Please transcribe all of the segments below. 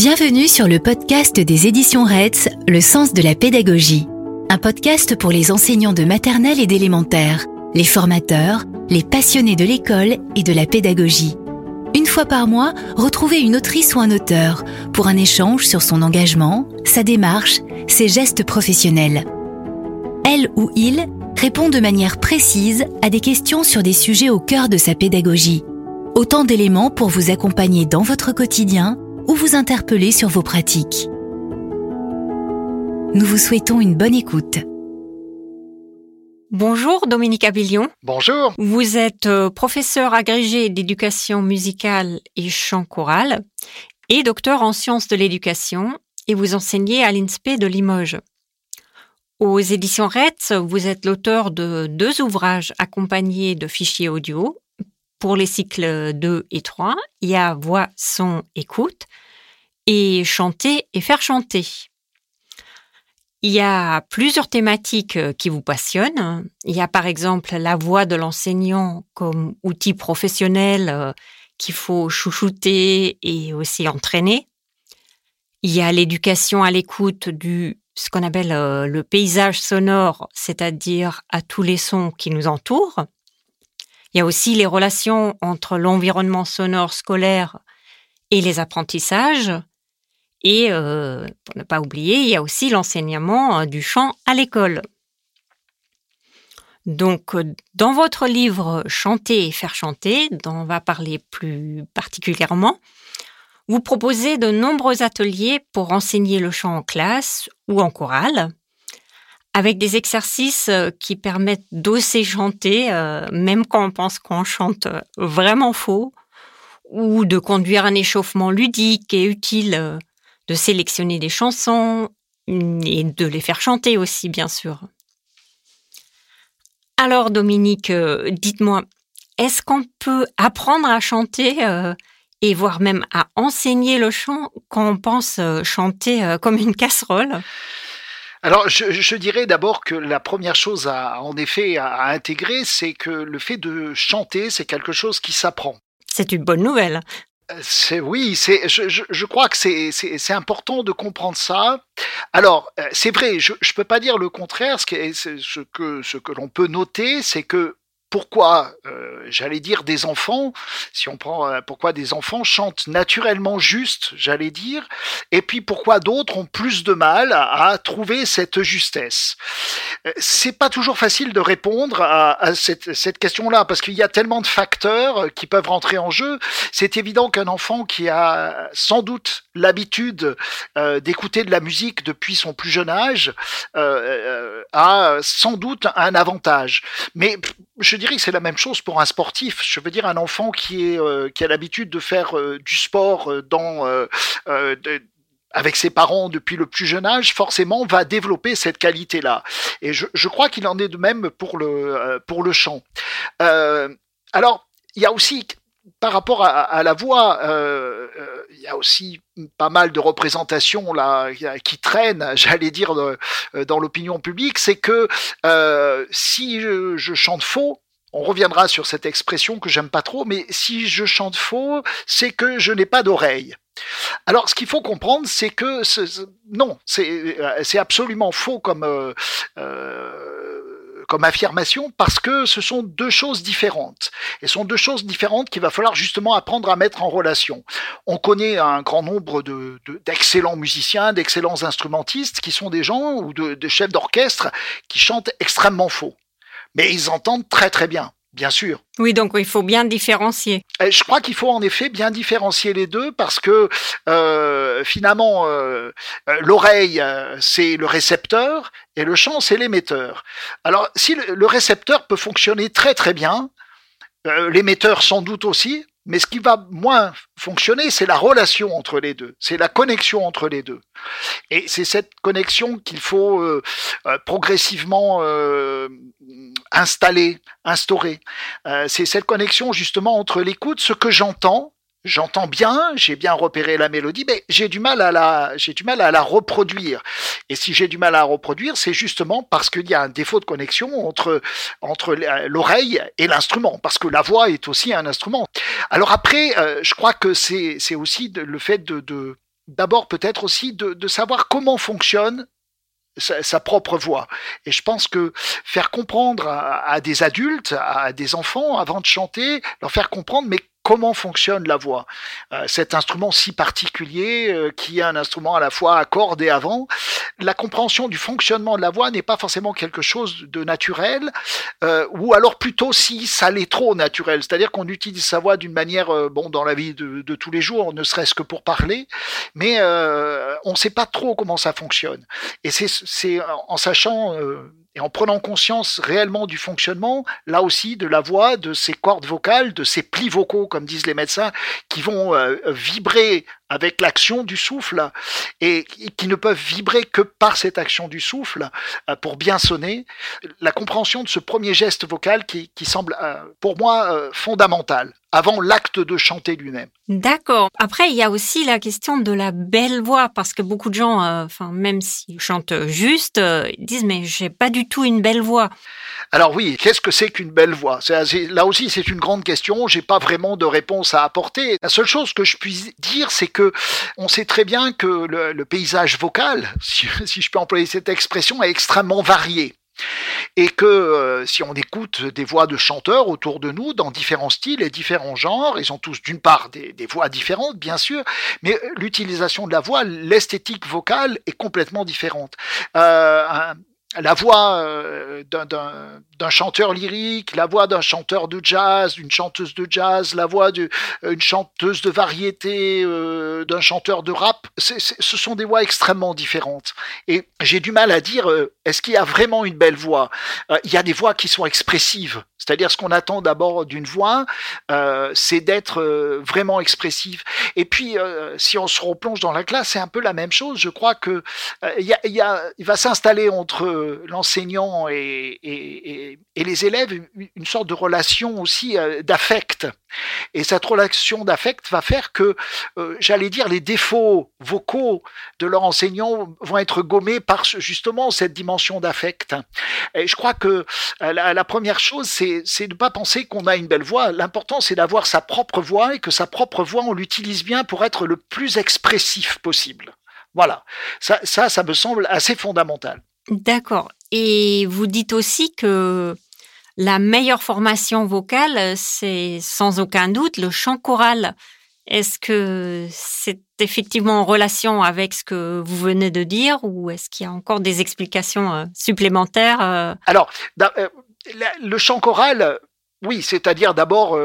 Bienvenue sur le podcast des éditions RETS, Le sens de la pédagogie. Un podcast pour les enseignants de maternelle et d'élémentaire, les formateurs, les passionnés de l'école et de la pédagogie. Une fois par mois, retrouvez une autrice ou un auteur pour un échange sur son engagement, sa démarche, ses gestes professionnels. Elle ou il répond de manière précise à des questions sur des sujets au cœur de sa pédagogie. Autant d'éléments pour vous accompagner dans votre quotidien ou vous interpeller sur vos pratiques. Nous vous souhaitons une bonne écoute. Bonjour Dominique Avillon. Bonjour. Vous êtes euh, professeur agrégé d'éducation musicale et chant choral et docteur en sciences de l'éducation et vous enseignez à l'INSPE de Limoges. Aux éditions RETS, vous êtes l'auteur de deux ouvrages accompagnés de fichiers audio. Pour les cycles 2 et 3, il y a voix, son, écoute et chanter et faire chanter. Il y a plusieurs thématiques euh, qui vous passionnent. Il y a par exemple la voix de l'enseignant comme outil professionnel euh, qu'il faut chouchouter et aussi entraîner. Il y a l'éducation à l'écoute du ce qu'on appelle euh, le paysage sonore, c'est-à-dire à tous les sons qui nous entourent. Il y a aussi les relations entre l'environnement sonore scolaire et les apprentissages. Et euh, pour ne pas oublier, il y a aussi l'enseignement euh, du chant à l'école. Donc, euh, dans votre livre Chanter et faire chanter, dont on va parler plus particulièrement, vous proposez de nombreux ateliers pour enseigner le chant en classe ou en chorale, avec des exercices qui permettent d'oser chanter, même quand on pense qu'on chante vraiment faux, ou de conduire un échauffement ludique et utile de sélectionner des chansons et de les faire chanter aussi, bien sûr. Alors, Dominique, euh, dites-moi, est-ce qu'on peut apprendre à chanter euh, et voire même à enseigner le chant quand on pense euh, chanter comme une casserole? Alors, je, dirais d'abord que la première chose à, en effet, à intégrer, c'est que le fait de chanter, c'est quelque chose qui s'apprend. C'est une bonne nouvelle. C'est oui, c'est je, je, je, crois que c'est c'est important de comprendre ça. Alors euh, c'est vrai, je je peux pas dire le contraire. Ce, qui ce que ce que l'on peut noter, c'est que pourquoi, euh, j'allais dire, des enfants, si on prend euh, pourquoi des enfants chantent naturellement juste, j'allais dire, et puis pourquoi d'autres ont plus de mal à, trouver cette justesse. Euh, c'est pas toujours facile de répondre à, cette, cette question-là parce qu'il y a tellement de facteurs qui peuvent rentrer en jeu. C'est évident qu'un enfant qui a sans doute l'habitude d'écouter de la musique depuis son plus jeune âge a sans doute un avantage, mais je dirais que c'est la même chose pour un sportif. Je veux dire un enfant qui euh, a l'habitude de faire euh, du sport euh, avec ses parents depuis le plus jeune âge, forcément va développer cette qualité-là. Et je, crois qu'il en est de même pour le chant. alors il y a aussi par rapport à, la voix, il y a aussi pas mal de représentations qui traînent, j'allais dire, dans l'opinion publique. C'est que si je, chante faux, on reviendra sur cette expression que j'aime pas trop, mais si je chante faux, c'est que je n'ai pas d'oreille. Alors, ce qu'il faut comprendre, c'est que non, c'est absolument faux comme euh, euh, comme affirmation parce que ce sont deux choses différentes. Et ce sont deux choses différentes qu'il va falloir justement apprendre à mettre en relation. On connaît un grand nombre d'excellents de, musiciens, d'excellents instrumentistes qui sont des gens ou de, de chefs d'orchestre qui chantent extrêmement faux mais ils entendent très très bien. Bien sûr. Oui, donc il faut bien différencier. je crois qu'il faut en effet bien différencier les deux parce que euh, finalement, euh, euh, l'oreille, c'est le récepteur et le chant, c'est l'émetteur. Alors, si le récepteur peut fonctionner très très bien, l'émetteur sans doute aussi, mais ce qui va moins fonctionner, c'est la relation entre les deux, c'est la connexion entre les deux. Et c'est cette connexion qu'il faut euh, progressivement euh, installer, instaurer. c'est cette connexion justement entre l'écoute, ce que j'entends, j'entends bien, j'ai bien repéré la mélodie, mais j'ai du mal à la, j'ai du mal à la reproduire. Et si j'ai du mal à la reproduire, c'est justement parce qu'il y a un défaut de connexion entre entre l'oreille et l'instrument, parce que la voix est aussi un instrument. Alors après, euh, je crois que c'est c'est aussi le fait de d'abord peut-être aussi de, savoir comment fonctionne sa, propre voix. Et je pense que faire comprendre à, des adultes, à des enfants, avant de chanter, leur faire comprendre, mais comment fonctionne la voix. Euh, cet instrument si particulier, euh, qui est un instrument à la fois à cordes et à vent, la compréhension du fonctionnement de la voix n'est pas forcément quelque chose de naturel, euh, ou alors plutôt si ça l'est trop naturel, c'est-à-dire qu'on utilise sa voix d'une manière, bon, dans la vie de, de tous les jours, ne serait-ce que pour parler, mais on ne sait pas trop comment ça fonctionne. Et c'est en sachant et en prenant conscience réellement du fonctionnement, là aussi, de la voix, de ses cordes vocales, de ses plis vocaux, comme disent les médecins, qui vont euh, vibrer avec l'action du souffle et qui ne peuvent vibrer que par cette action du souffle euh, pour bien sonner. La compréhension de ce premier geste vocal qui, semble euh, pour moi euh, fondamental avant l'acte de chanter lui-même. D'accord. Après, il y a aussi la question de la belle voix, parce que beaucoup de gens, enfin, même s'ils chantent juste, ils disent mais j'ai pas du tout une belle voix. Alors oui, qu'est-ce que c'est qu'une belle voix? Là aussi, c'est une grande question. J'ai pas vraiment de réponse à apporter. La seule chose que je puisse dire, c'est que on sait très bien que le, paysage vocal, si, je peux employer cette expression, est extrêmement varié et que euh, si on écoute des voix de chanteurs autour de nous dans différents styles et différents genres, ils ont tous d'une part des, voix différentes bien sûr, mais l'utilisation de la voix, l'esthétique vocale est complètement différente. Euh, la voix euh, d'un chanteur lyrique, la voix d'un chanteur de jazz, d'une chanteuse de jazz, la voix d'une chanteuse de variété, euh, d'un chanteur de rap, ce sont des voix extrêmement différentes. Et j'ai du mal à dire, euh, est-ce qu'il y a vraiment une belle voix? Il y a des voix qui sont expressives, c'est-à-dire ce qu'on attend d'abord d'une voix, c'est d'être vraiment expressive. Et puis, si on se replonge dans la classe, c'est un peu la même chose. Je crois que va s'installer entre l'enseignant et, les élèves une sorte de relation aussi euh, d'affect. Et cette relation d'affect va faire que, euh, j'allais dire, les défauts vocaux de leur enseignant vont être gommés par justement cette dimension d'affect. Et je crois que euh, la, première chose, c'est de ne pas penser qu'on a une belle voix. L'important, c'est d'avoir sa propre voix et que sa propre voix, on l'utilise bien pour être le plus expressif possible. Voilà, ça, ça, ça me semble assez fondamental. D'accord. Et vous dites aussi que la meilleure formation vocale, c'est sans aucun doute le chant choral. Est-ce que c'est effectivement en relation avec ce que vous venez de dire ou est-ce qu'il y a encore des explications euh, supplémentaires euh? Alors, euh, le chant choral, oui, c'est-à-dire d'abord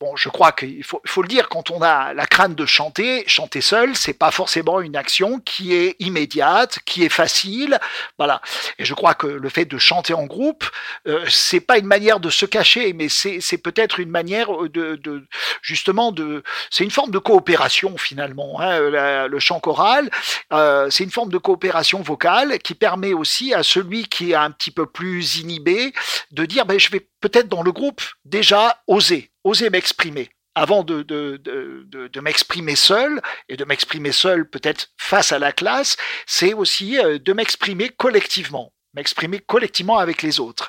Bon, je crois qu'il faut, faut, le dire, quand on a la crainte de chanter, chanter seul, c'est pas forcément une action qui est immédiate, qui est facile, voilà. Et je crois que le fait de chanter en groupe, euh, c'est pas une manière de se cacher, mais c'est peut-être une manière de, de, justement de, c'est une forme de coopération finalement. Hein, le chant choral, euh, c'est une forme de coopération vocale qui permet aussi à celui qui est un petit peu plus inhibé de dire, ben je vais peut-être dans le groupe déjà oser oser m'exprimer avant de, de, m'exprimer seul, et de m'exprimer seul peut-être face à la classe, c'est aussi euh, de m'exprimer collectivement, m'exprimer collectivement avec les autres.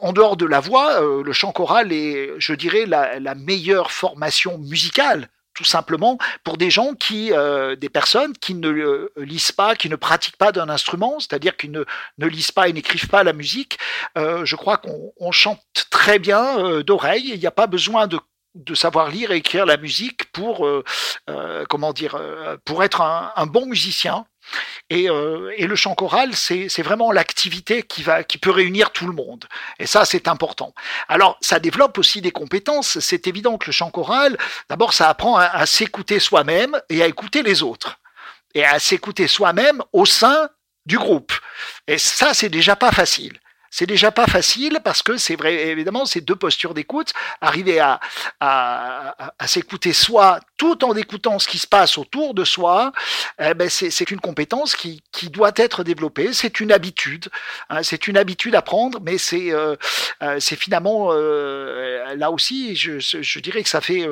En dehors de la voix, euh, le chant choral est, je dirais, la meilleure formation musicale tout simplement pour des gens qui, euh, des personnes qui ne euh, lisent pas, qui ne pratiquent pas d'un instrument, c'est-à-dire qui ne, ne, lisent pas et n'écrivent pas la musique. Euh, je crois qu'on chante très bien d'oreille. Il n'y a pas besoin de de savoir lire et écrire la musique pour comment dire pour être un bon musicien euh, et, le chant choral, c'est vraiment l'activité qui, qui peut réunir tout le monde. Et ça, c'est important. Alors, ça développe aussi des compétences. C'est évident que le chant choral, d'abord, ça apprend à s'écouter soi-même et à écouter les autres. Et à s'écouter soi-même au sein du groupe. Et ça, c'est déjà pas facile. C'est déjà pas facile parce que c'est vrai, évidemment, c'est deux postures d'écoute. Arriver à, à, s'écouter soi tout en écoutant ce qui se passe autour de soi, eh ben c'est une compétence qui, qui, doit être développée. C'est une habitude. Hein, c'est une habitude à prendre, mais c'est euh, euh finalement euh, là aussi, je, je, dirais que ça fait,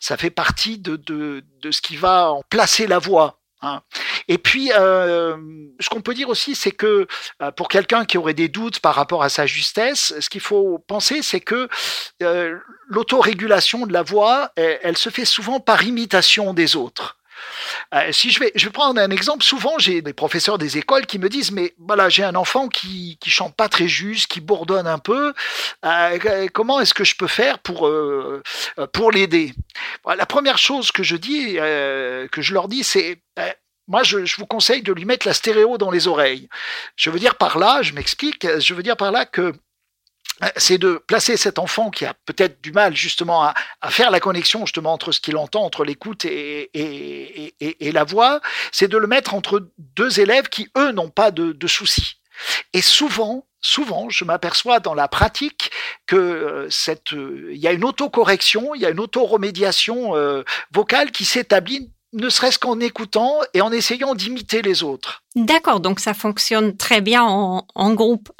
ça fait partie de, de, de ce qui va en placer la voix Hein. Et puis, euh, ce qu'on peut dire aussi, c'est que euh, pour quelqu'un qui aurait des doutes par rapport à sa justesse, ce qu'il faut penser, c'est que euh, l'autorégulation de la voix, elle, se fait souvent par imitation des autres. Si je vais, je vais prendre un exemple. Souvent, j'ai des professeurs des écoles qui me disent, mais voilà, j'ai un enfant qui qui chante pas très juste, qui bourdonne un peu. Comment est-ce que je peux faire pour pour l'aider? La première chose que je dis, que je leur dis, c'est moi, je, vous conseille de lui mettre la stéréo dans les oreilles. Je veux dire par là, je m'explique, je veux dire par là que c'est de placer cet enfant qui a peut-être du mal justement à, faire la connexion justement entre ce qu'il entend, entre l'écoute et, la voix, c'est de le mettre entre deux élèves qui, eux, n'ont pas de, de soucis. Et souvent, souvent, je m'aperçois dans la pratique que euh, cette, euh, il y a une autocorrection, il y a une autoremédiation euh, vocale qui s'établit ne serait-ce qu'en écoutant et en essayant d'imiter les autres. D'accord, donc ça fonctionne très bien en, en groupe.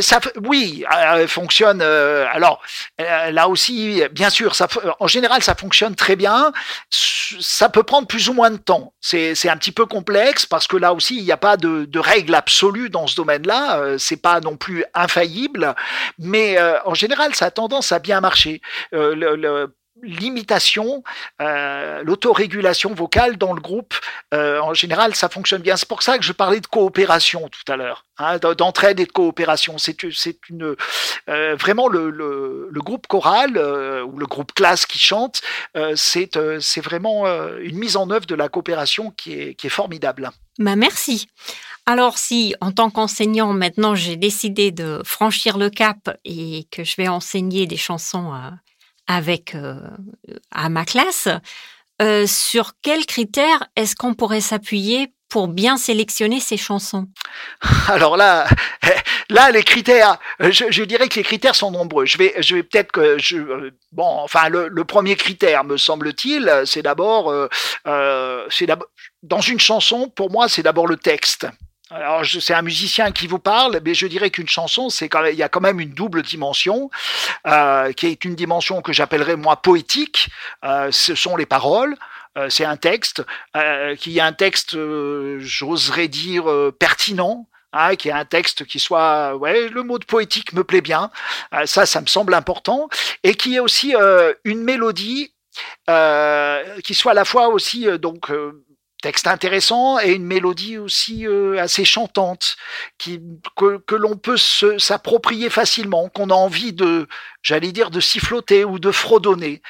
Ça, oui, euh, fonctionne. Euh, alors euh, là aussi, bien sûr, en général, ça fonctionne très bien. Ça peut prendre plus ou moins de temps. C'est un petit peu complexe parce que là aussi, il n'y a pas de, règle absolue dans ce domaine-là. c'est pas non plus infaillible, mais en général, ça a tendance à bien marcher. L'imitation, euh, l'autorégulation vocale dans le groupe, euh, en général, ça fonctionne bien. C'est pour ça que je parlais de coopération tout à l'heure, hein, d'entraide et de coopération. C'est une euh, vraiment le, le, groupe choral ou le groupe classe qui chante, c'est vraiment une mise en œuvre de la coopération qui est, qui est formidable. Bah merci. Alors si, en tant qu'enseignant, maintenant j'ai décidé de franchir le cap et que je vais enseigner des chansons avec euh, à ma classe, euh, sur quels critères est-ce qu'on pourrait s'appuyer pour bien sélectionner ces chansons? Alors là, là les critères, je, je, dirais que les critères sont nombreux. Je vais, je vais peut-être que je, bon, enfin le, le premier critère me semble-t-il, c'est d'abord, euh, euh c'est d'abord dans une chanson, pour moi, c'est d'abord le texte. Alors, c'est un musicien qui vous parle, mais je dirais qu'une chanson, c'est quand même, il y a quand même une double dimension, euh, qui est une dimension que j'appellerais moi poétique. Euh, ce sont les paroles. Euh, c'est un texte euh, qui est un texte, euh, j'oserais dire pertinent. Hein, qui est un texte qui soit, ouais, le mot de poétique me plaît bien, ça, ça me semble important, et qui est aussi une mélodie qui soit à la fois aussi donc texte intéressant et une mélodie aussi euh, assez chantante qui que, que l'on peut s'approprier facilement, qu'on a envie de, j'allais dire, de siffloter ou de fredonner.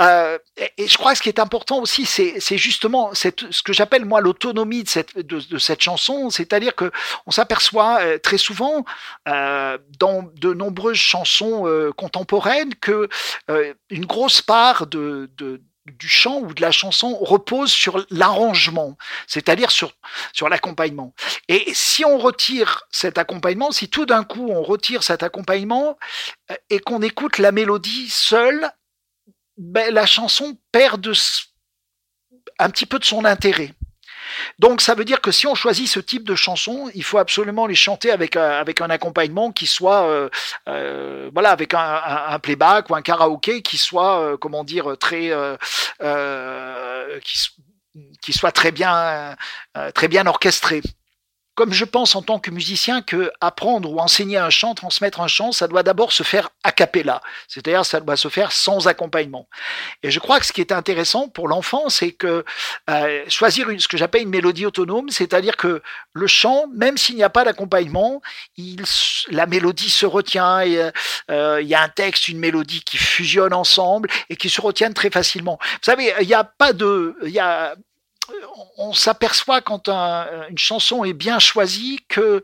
Euh, et, je crois que ce qui est important aussi, c'est justement cette, ce que j'appelle moi l'autonomie de cette, de, de, cette chanson, c'est-à-dire que on s'aperçoit euh, très souvent euh, dans de nombreuses chansons euh, contemporaines que euh, une grosse part de, de du chant ou de la chanson repose sur l'arrangement, c'est-à-dire sur, sur l'accompagnement. Et si on retire cet accompagnement, si tout d'un coup on retire cet accompagnement euh, et qu'on écoute la mélodie seule, ben, la chanson perd de, un petit peu de son intérêt. Donc ça veut dire que si on choisit ce type de chansons, il faut absolument les chanter avec, euh, avec un accompagnement qui soit, euh, euh, voilà, avec un, un, playback ou un karaoké qui soit, comment dire, très, qui, qui, soit très bien, très bien orchestré comme je pense en tant que musicien que apprendre ou enseigner un chant, transmettre un chant, ça doit d'abord se faire a cappella, c'est-à-dire ça doit se faire sans accompagnement. Et je crois que ce qui est intéressant pour l'enfant, c'est que euh, choisir ce que j'appelle une mélodie autonome, c'est-à-dire que le chant, même s'il n'y a pas d'accompagnement, la mélodie se retient, et, euh, il y a un texte, une mélodie qui fusionnent ensemble et qui se retiennent très facilement. Vous savez, il n'y a pas de, y a on s'aperçoit quand un, une chanson est bien choisie que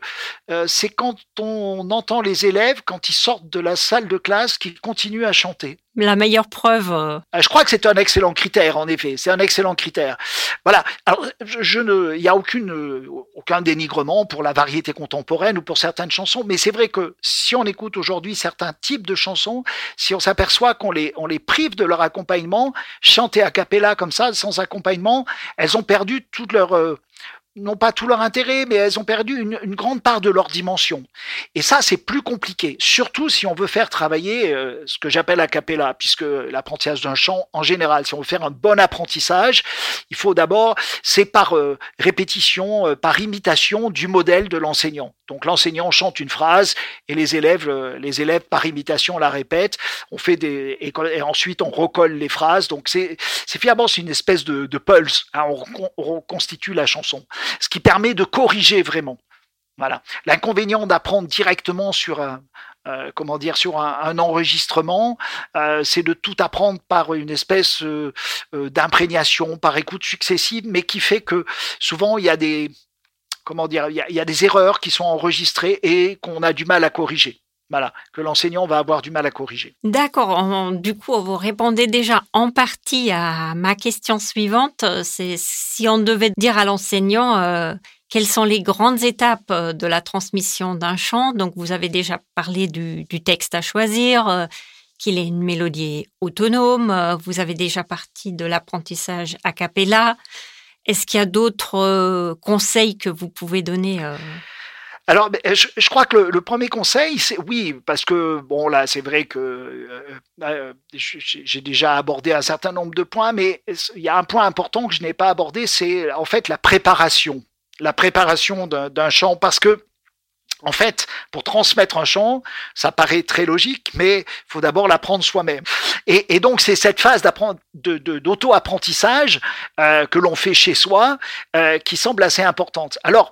euh, c'est quand on entend les élèves, quand ils sortent de la salle de classe, qu'ils continuent à chanter la meilleure preuve. Euh, euh, je crois que c'est un excellent critère, en effet. C'est un excellent critère. Voilà. Alors, je, ne, il n'y a aucune, euh, aucun dénigrement pour la variété contemporaine ou pour certaines chansons, mais c'est vrai que si on écoute aujourd'hui certains types de chansons, si on s'aperçoit qu'on les, on les prive de leur accompagnement, chanter a cappella comme ça, sans accompagnement, elles ont perdu toute leur, non pas tout leur intérêt, mais elles ont perdu une, grande part de leur dimension. Et ça, c'est plus compliqué, surtout si on veut faire travailler euh, ce que j'appelle a cappella, puisque l'apprentissage d'un chant, en général, si on veut faire un bon apprentissage, il faut d'abord, c'est par euh, répétition, euh, par imitation du modèle de l'enseignant. Donc l'enseignant chante une phrase et les élèves, les élèves par imitation la répètent. On fait des et, ensuite on recolle les phrases. Donc c'est c'est finalement c'est une espèce de, de pulse. Hein, on reconstitue la chanson ce qui permet de corriger vraiment. Voilà. L'inconvénient d'apprendre directement sur un, euh, comment dire, sur un, enregistrement, euh, c'est de tout apprendre par une espèce euh, d'imprégnation, par écoute successive, mais qui fait que souvent il y a des, comment dire, il y a des erreurs qui sont enregistrées et qu'on a du mal à corriger. Voilà, que l'enseignant va avoir du mal à corriger. D'accord. Du coup, vous répondez déjà en partie à ma question suivante. C'est si on devait dire à l'enseignant euh, quelles sont les grandes étapes euh, de la transmission d'un chant? Donc, vous avez déjà parlé du, texte à choisir, euh, qu'il ait une mélodie autonome. vous avez déjà parti de l'apprentissage a cappella. Est-ce qu'il y a d'autres conseils que vous pouvez donner alors, je, crois que le, premier conseil, c'est oui, parce que bon là, c'est vrai que euh, euh, j'ai déjà abordé un certain nombre de points, mais il y a un point important que je n'ai pas abordé, c'est en fait la préparation, la préparation d'un chant, parce que en fait, pour transmettre un chant, ça paraît très logique, mais il faut d'abord l'apprendre soi-même. Et, donc, c'est cette phase d'auto-apprentissage euh, que l'on fait chez soi qui semble assez importante. Alors,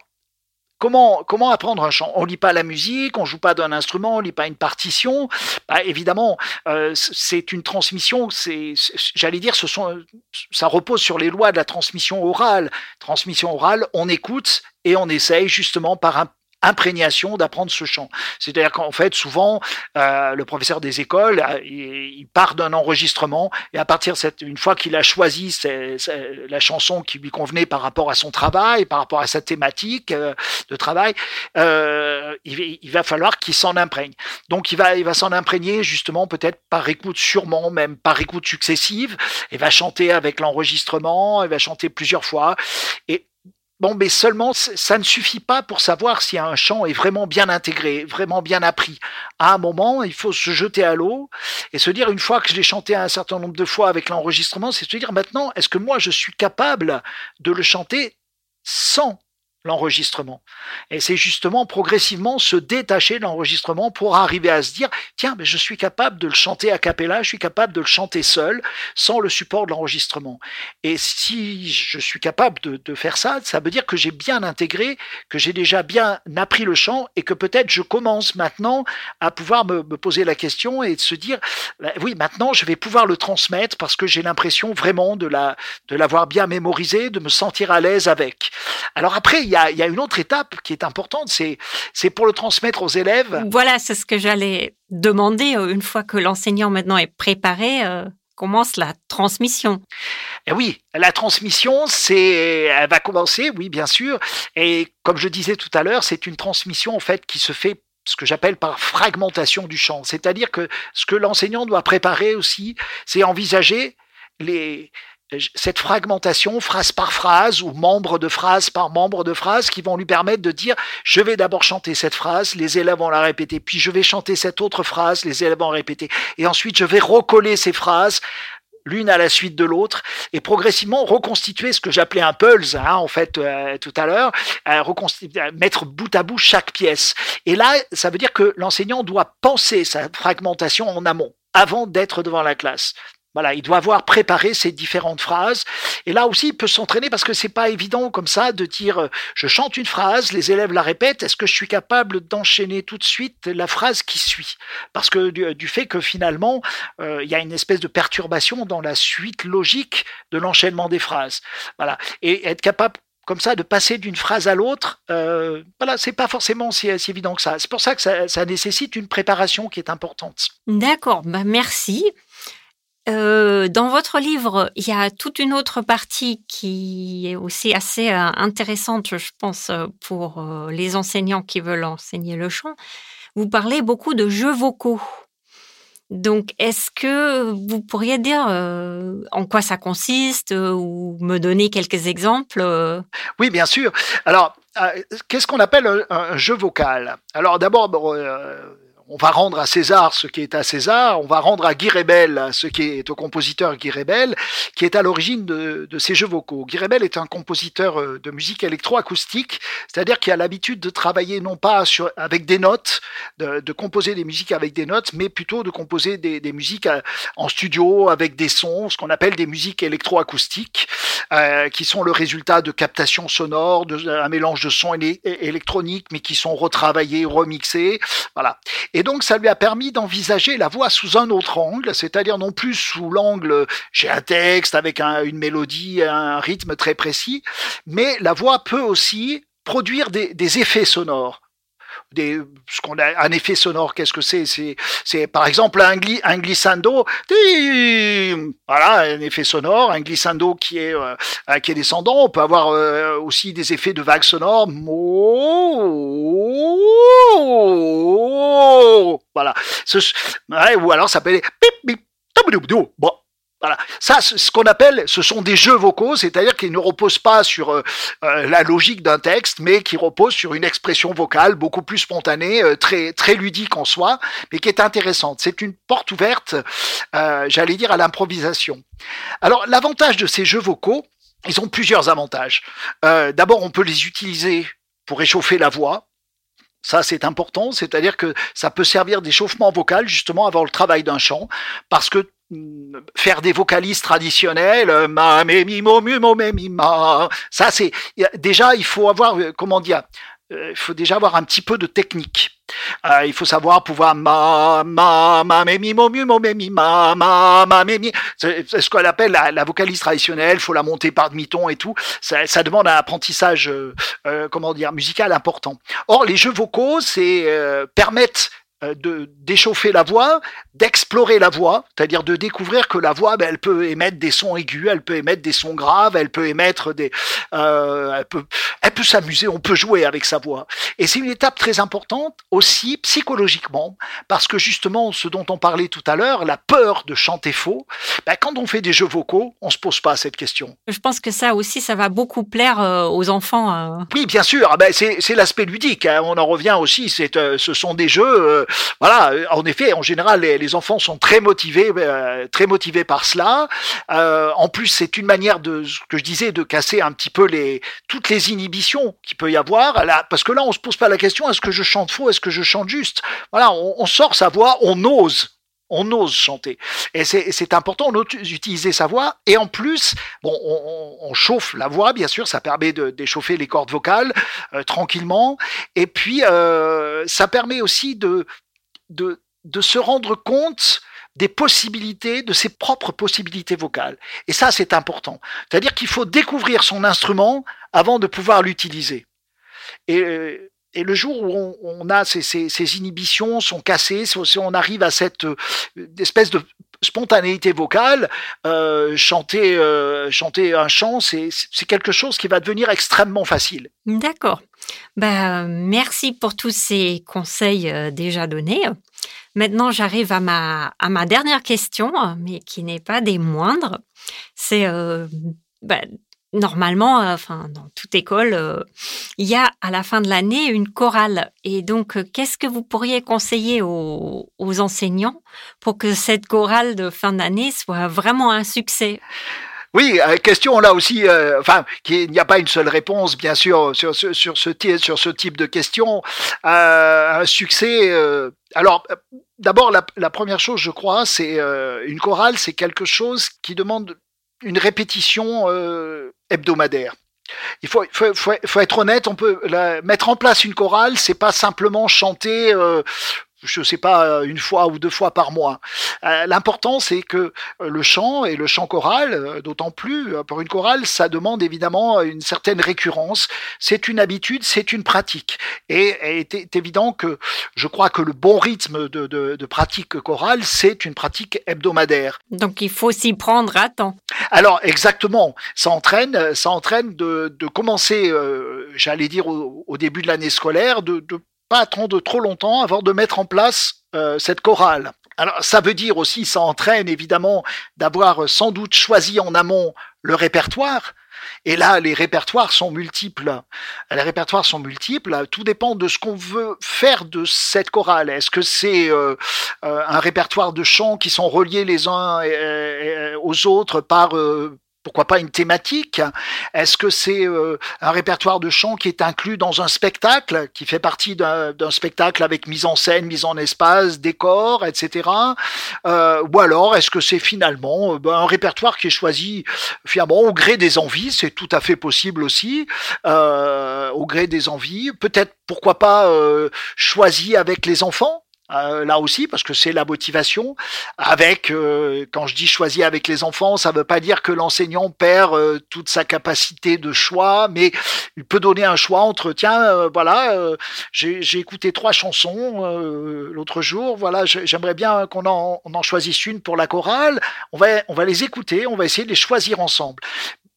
Comment, apprendre un chant? On lit pas la musique, on joue pas d'un instrument, on lit pas une partition. Bah, évidemment, euh, c'est une transmission. C'est, j'allais dire, ça repose sur les lois de la transmission orale. Transmission orale, on écoute et on essaye justement par un imprégnation d'apprendre ce chant. C'est-à-dire qu'en fait, souvent, euh, le professeur des écoles, euh, il, part d'un enregistrement et à partir de cette, une fois qu'il a choisi la chanson qui lui convenait par rapport à son travail, par rapport à sa thématique euh, de travail, il, va falloir qu'il s'en imprègne. Donc, il va, il va s'en imprégner justement peut-être par écoute, sûrement même par écoute successive. Il va chanter avec l'enregistrement, il va chanter plusieurs fois et Bon, mais seulement, ça ne suffit pas pour savoir si un chant est vraiment bien intégré, vraiment bien appris. À un moment, il faut se jeter à l'eau et se dire, une fois que je l'ai chanté un certain nombre de fois avec l'enregistrement, c'est se dire maintenant, est-ce que moi, je suis capable de le chanter sans l'enregistrement. Et c'est justement progressivement se détacher de l'enregistrement pour arriver à se dire, tiens, mais je suis capable de le chanter a cappella, je suis capable de le chanter seul, sans le support de l'enregistrement. Et si je suis capable de, faire ça, ça veut dire que j'ai bien intégré, que j'ai déjà bien appris le chant et que peut-être je commence maintenant à pouvoir me, poser la question et de se dire, bah oui, maintenant je vais pouvoir le transmettre parce que j'ai l'impression vraiment de la, de l'avoir bien mémorisé, de me sentir à l'aise avec. Alors après, il y a, une autre étape qui est importante, c'est, pour le transmettre aux élèves. Voilà, c'est ce que j'allais demander euh, une fois que l'enseignant maintenant est préparé. Euh, commence la transmission. Et eh oui, la transmission, c'est, elle va commencer, oui, bien sûr. Et comme je disais tout à l'heure, c'est une transmission en fait qui se fait ce que j'appelle par fragmentation du champ. C'est-à-dire que ce que l'enseignant doit préparer aussi, c'est envisager les, cette fragmentation, phrase par phrase, ou membre de phrase par membre de phrase, qui vont lui permettre de dire, je vais d'abord chanter cette phrase, les élèves vont la répéter, puis je vais chanter cette autre phrase, les élèves vont répéter, et ensuite je vais recoller ces phrases l'une à la suite de l'autre, et progressivement reconstituer ce que j'appelais un pulse, hein, en fait, euh, tout à l'heure, euh, mettre bout à bout chaque pièce. Et là, ça veut dire que l'enseignant doit penser sa fragmentation en amont, avant d'être devant la classe. Voilà, il doit avoir préparé ces différentes phrases. Et là aussi, il peut s'entraîner parce que c'est pas évident comme ça de dire euh, je chante une phrase, les élèves la répètent, est-ce que je suis capable d'enchaîner tout de suite la phrase qui suit? Parce que du, fait que finalement, euh, il y a une espèce de perturbation dans la suite logique de l'enchaînement des phrases. Voilà, et être capable comme ça de passer d'une phrase à l'autre, euh, voilà, c'est pas forcément si, évident que ça. C'est pour ça que ça, ça, nécessite une préparation qui est importante. D'accord, bah merci. Euh, dans votre livre, il y a toute une autre partie qui est aussi assez euh, intéressante, je pense, euh, pour les enseignants qui veulent enseigner le chant. Vous parlez beaucoup de jeux vocaux. Donc, est-ce que vous pourriez dire en quoi ça consiste ou me donner quelques exemples? Oui, bien sûr. Alors, qu'est-ce qu'on appelle un, jeu vocal? Alors, d'abord, on va rendre à César ce qui est à César, on va rendre à Guy Rebel ce qui est au compositeur Guy Rebel, qui est à l'origine de, ces jeux vocaux. Guy Rebel est un compositeur euh, de musique électroacoustique, c'est-à-dire qu'il a l'habitude de travailler non pas avec des notes, de, composer des musiques avec des notes, mais plutôt de composer des, musiques euh, en studio avec des sons, ce qu'on appelle des musiques électroacoustiques, euh, qui sont le résultat de captations sonores, d'un mélange de sons électroniques, mais qui sont retravaillés, remixés. Voilà. Donc, ça lui a permis d'envisager la voix sous un autre angle, c'est-à-dire non plus sous l'angle j'ai un texte avec une mélodie, un rythme très précis, mais la voix peut aussi produire des effets sonores ce qu'on a, un effet sonore, qu'est-ce que c'est? C'est, c'est par exemple un, glissando, voilà, un effet sonore, un glissando qui est, euh, qui est descendant. On peut avoir euh, aussi des effets de vagues sonores. Voilà. Ou alors ça peut être voilà. Ça, ce qu'on appelle, ce sont des jeux vocaux, c'est-à-dire qu'ils ne reposent pas sur euh, euh, la logique d'un texte, mais qui reposent sur une expression vocale beaucoup plus spontanée, euh, très très ludique en soi, mais qui est intéressante. C'est une porte ouverte, j'allais dire, à l'improvisation. Alors, l'avantage de ces jeux vocaux, ils ont plusieurs avantages. D'abord, on peut les utiliser pour réchauffer la voix. Ça, c'est important, c'est-à-dire que ça peut servir d'échauffement vocal justement avant le travail d'un chant, parce que faire des vocalises traditionnelles, ma, mi, mo, mu, mo, mi, ma. Ça, c'est déjà, il faut avoir, euh, comment dire, euh, il faut déjà avoir un petit peu de technique. Euh, il faut savoir pouvoir ma ma ma mi mo mu mo mi ma ma ma mi c'est ce qu'on appelle la, la, vocalise traditionnelle. Il faut la monter par demi-ton et tout. Ça, ça demande un apprentissage euh, comment dire musical important. Or les jeux vocaux c'est permettent euh, de d'échauffer la voix, d'explorer la voix, c'est-à-dire de découvrir que la voix, ben, elle peut émettre des sons aigus, elle peut émettre des sons graves, elle peut émettre des, euh, elle peut, elle peut s'amuser, on peut jouer avec sa voix. Et c'est une étape très importante aussi psychologiquement, parce que justement, ce dont on parlait tout à l'heure, la peur de chanter faux, ben, quand on fait des jeux vocaux, on se pose pas cette question. Je pense que ça aussi, ça va beaucoup plaire euh, aux enfants. Oui, bien sûr. Ah ben, c'est l'aspect ludique. Hein. On en revient aussi. C'est, ce sont des jeux voilà, euh, en effet, en général, les, enfants sont très motivés, euh, très motivés par cela. Euh, en plus, c'est une manière de, ce que je disais, de casser un petit peu les toutes les inhibitions qu'il peut y avoir. Là, parce que là, on se pose pas la question est-ce que je chante faux, est-ce que je chante juste? Voilà, on, sort sa voix, on ose on ose chanter. Et c'est important d'utiliser sa voix. Et en plus, bon, on, chauffe la voix, bien sûr, ça permet d'échauffer les cordes vocales tranquillement. Et puis, ça permet aussi de de, de se rendre compte des possibilités, de ses propres possibilités vocales. Et ça, c'est important. C'est-à-dire qu'il faut découvrir son instrument avant de pouvoir l'utiliser. Et, et, le jour où on, a ces, inhibitions sont cassées, si on arrive à cette euh, espèce de spontanéité vocale, euh, chanter, euh, chanter un chant, c'est quelque chose qui va devenir extrêmement facile. D'accord. Ben, merci pour tous ces conseils déjà donnés. Maintenant, j'arrive à ma, dernière question, mais qui n'est pas des moindres. C'est bah, normalement, euh, dans toute école, euh, il y a à la fin de l'année une chorale. Et donc, qu'est-ce que vous pourriez conseiller aux, enseignants pour que cette chorale de fin d'année soit vraiment un succès? Oui, question là aussi, enfin, qu'il n'y a pas une seule réponse, bien sûr, sur, ce, sur ce type de question. un succès, alors, euh, d'abord, la, première chose, je crois, c'est euh, une chorale, c'est quelque chose qui demande une répétition euh, hebdomadaire. Il faut, être honnête, on peut mettre en place une chorale, c'est pas simplement chanter je sais pas, euh, une fois ou deux fois par mois. Euh, l'important, c'est que euh, le chant et le chant choral, d'autant plus pour une chorale, ça demande évidemment une certaine récurrence. C'est une habitude, c'est une pratique. Et il est évident que je crois que le bon rythme de, pratique chorale, c'est une pratique hebdomadaire. Donc il faut s'y prendre à temps. Alors exactement, ça entraîne, ça entraîne de, commencer, j'allais dire au, début de l'année scolaire, de, de pas attendre trop longtemps avant de mettre en place euh, cette chorale. Alors ça veut dire aussi, ça entraîne évidemment d'avoir sans doute choisi en amont le répertoire, et là, les répertoires sont multiples. Les répertoires sont multiples. Tout dépend de ce qu'on veut faire de cette chorale. Est-ce que c'est euh, euh, un répertoire de chants qui sont reliés les uns aux autres par pourquoi pas une thématique Est-ce que c'est euh, un répertoire de chants qui est inclus dans un spectacle, qui fait partie d'un spectacle avec mise en scène, mise en espace, décor, etc. Euh, ou alors est-ce que c'est finalement euh, ben, un répertoire qui est choisi finalement au gré des envies C'est tout à fait possible aussi, au gré des envies. Peut-être pourquoi pas choisi avec les enfants? Euh, là aussi parce que c'est la motivation. Avec, euh, quand je dis choisir avec les enfants, ça ne veut pas dire que l'enseignant perd euh, toute sa capacité de choix, mais il peut donner un choix entre tiens, voilà, j'ai écouté trois chansons l'autre jour, voilà, j'aimerais bien qu'on en, en choisisse une pour la chorale. On va, on va les écouter, on va essayer de les choisir ensemble.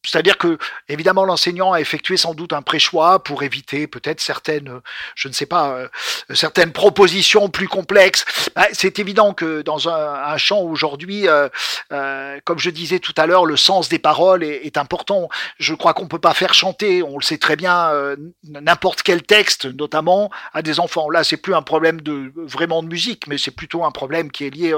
C'est-à-dire que, évidemment, l'enseignant a effectué sans doute un pré-choix pour éviter peut-être certaines, je ne sais pas, euh, certaines propositions plus complexes. Bah, c'est évident que dans un, chant aujourd'hui, euh, euh, comme je disais tout à l'heure, le sens des paroles est, important. Je crois qu'on peut pas faire chanter, on le sait très bien, n'importe quel texte, notamment à des enfants. Là, c'est plus un problème de vraiment de musique, mais c'est plutôt un problème qui est lié,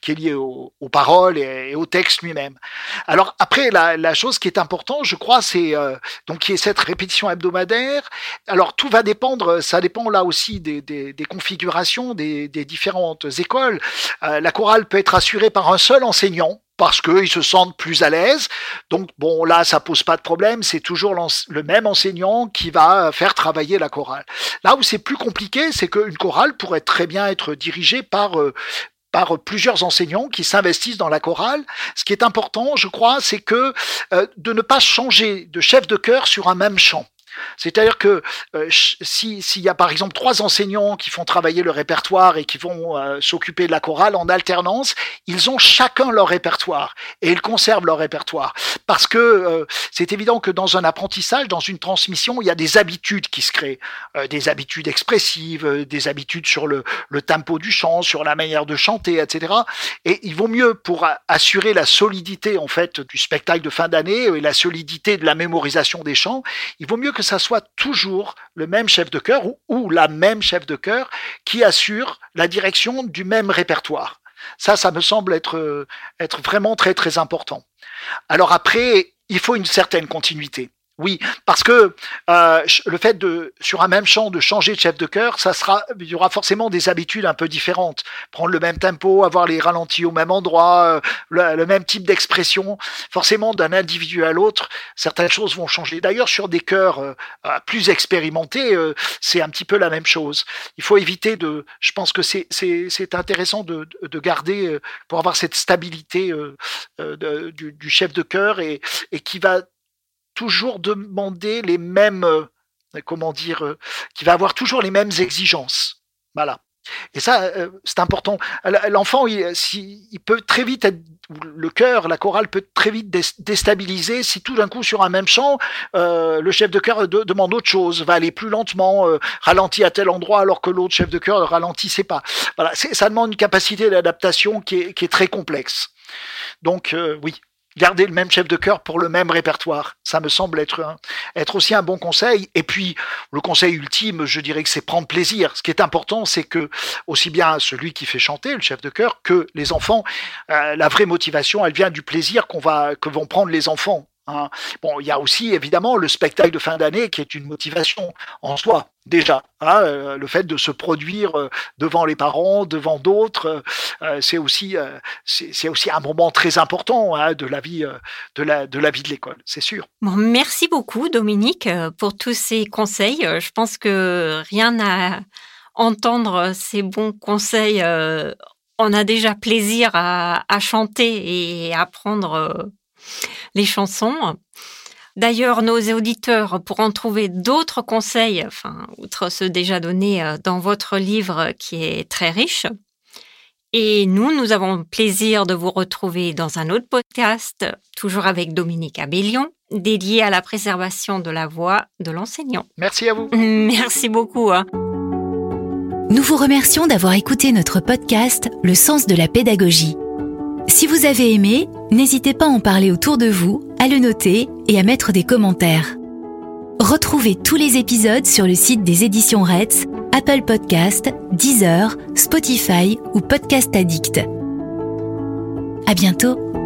qui est lié aux, paroles et, au texte lui-même. Alors après, la, la chose qui est important, je crois, c'est euh, donc qui est cette répétition hebdomadaire. Alors tout va dépendre, ça dépend là aussi des, configurations des, différentes écoles. Euh, la chorale peut être assurée par un seul enseignant parce qu'ils se sentent plus à l'aise. Donc bon, là, ça pose pas de problème, c'est toujours le même enseignant qui va faire travailler la chorale. Là où c'est plus compliqué, c'est qu'une chorale pourrait très bien être dirigée par euh, par plusieurs enseignants qui s'investissent dans la chorale. Ce qui est important, je crois, c'est que euh, de ne pas changer de chef de chœur sur un même chant. C'est-à-dire que euh, s'il y a par exemple trois enseignants qui font travailler le répertoire et qui vont euh, s'occuper de la chorale en alternance, ils ont chacun leur répertoire et ils conservent leur répertoire. Parce que euh, c'est évident que dans un apprentissage, dans une transmission, il y a des habitudes qui se créent, des habitudes expressives, des habitudes sur le, le, tempo du chant, sur la manière de chanter, etc. Et il vaut mieux pour assurer la solidité en fait du spectacle de fin d'année et la solidité de la mémorisation des chants, il vaut mieux que ça soit toujours le même chef de chœur ou, la même chef de chœur qui assure la direction du même répertoire. Ça, ça me semble être, être vraiment très très important. Alors après, il faut une certaine continuité. Oui, parce que euh, le fait de, sur un même chant, de changer de chef de chœur, ça sera, il y aura forcément des habitudes un peu différentes. Prendre le même tempo, avoir les ralentis au même endroit, euh, le, même type d'expression. Forcément, d'un individu à l'autre, certaines choses vont changer. D'ailleurs, sur des chœurs euh, plus expérimentés, c'est un petit peu la même chose. Il faut éviter de, je pense que c'est c'est intéressant de, de garder pour avoir cette stabilité du, du, chef de chœur et, et qui va toujours demander les mêmes, euh, comment dire, euh, qui va avoir toujours les mêmes exigences. Voilà. Et ça, euh, c'est important. L'enfant, il, peut très vite être, le cœur, la chorale peut très vite déstabiliser si tout d'un coup sur un même chant, le chef de chœur demande autre chose, va aller plus lentement, ralentit à tel endroit alors que l'autre chef de chœur ne ralentissait pas. Voilà, ça demande une capacité d'adaptation qui est, très complexe. Donc oui, garder le même chef de chœur pour le même répertoire. Ça me semble être, aussi un bon conseil. Et puis, le conseil ultime, je dirais que c'est prendre plaisir. Ce qui est important, c'est que aussi bien celui qui fait chanter, le chef de chœur, que les enfants, euh, la vraie motivation, elle vient du plaisir qu'on que vont prendre les enfants Hein. Bon, il y a aussi évidemment le spectacle de fin d'année qui est une motivation en soi déjà. Hein, euh, le fait de se produire euh, devant les parents, devant d'autres, euh, c'est aussi aussi un moment très important hein, de la vie de la de la vie de l'école, c'est sûr. Bon, merci beaucoup Dominique pour tous ces conseils. Je pense que rien à entendre ces bons conseils. on a déjà plaisir à, à chanter et à apprendre les chansons. D'ailleurs, nos auditeurs pourront trouver d'autres conseils, enfin, outre ceux déjà donnés euh, dans votre livre qui est très riche. Et nous, nous avons plaisir de vous retrouver dans un autre podcast, toujours avec Dominique Abellion, dédié à la préservation de la voix de l'enseignant. Merci à vous. Merci beaucoup. Hein. Nous vous remercions d'avoir écouté notre podcast Le sens de la pédagogie. Si vous avez aimé, n'hésitez pas à en parler autour de vous, à le noter et à mettre des commentaires. Retrouvez tous les épisodes sur le site des éditions Retz, Apple Podcast, Deezer, Spotify ou Podcast Addict. À bientôt!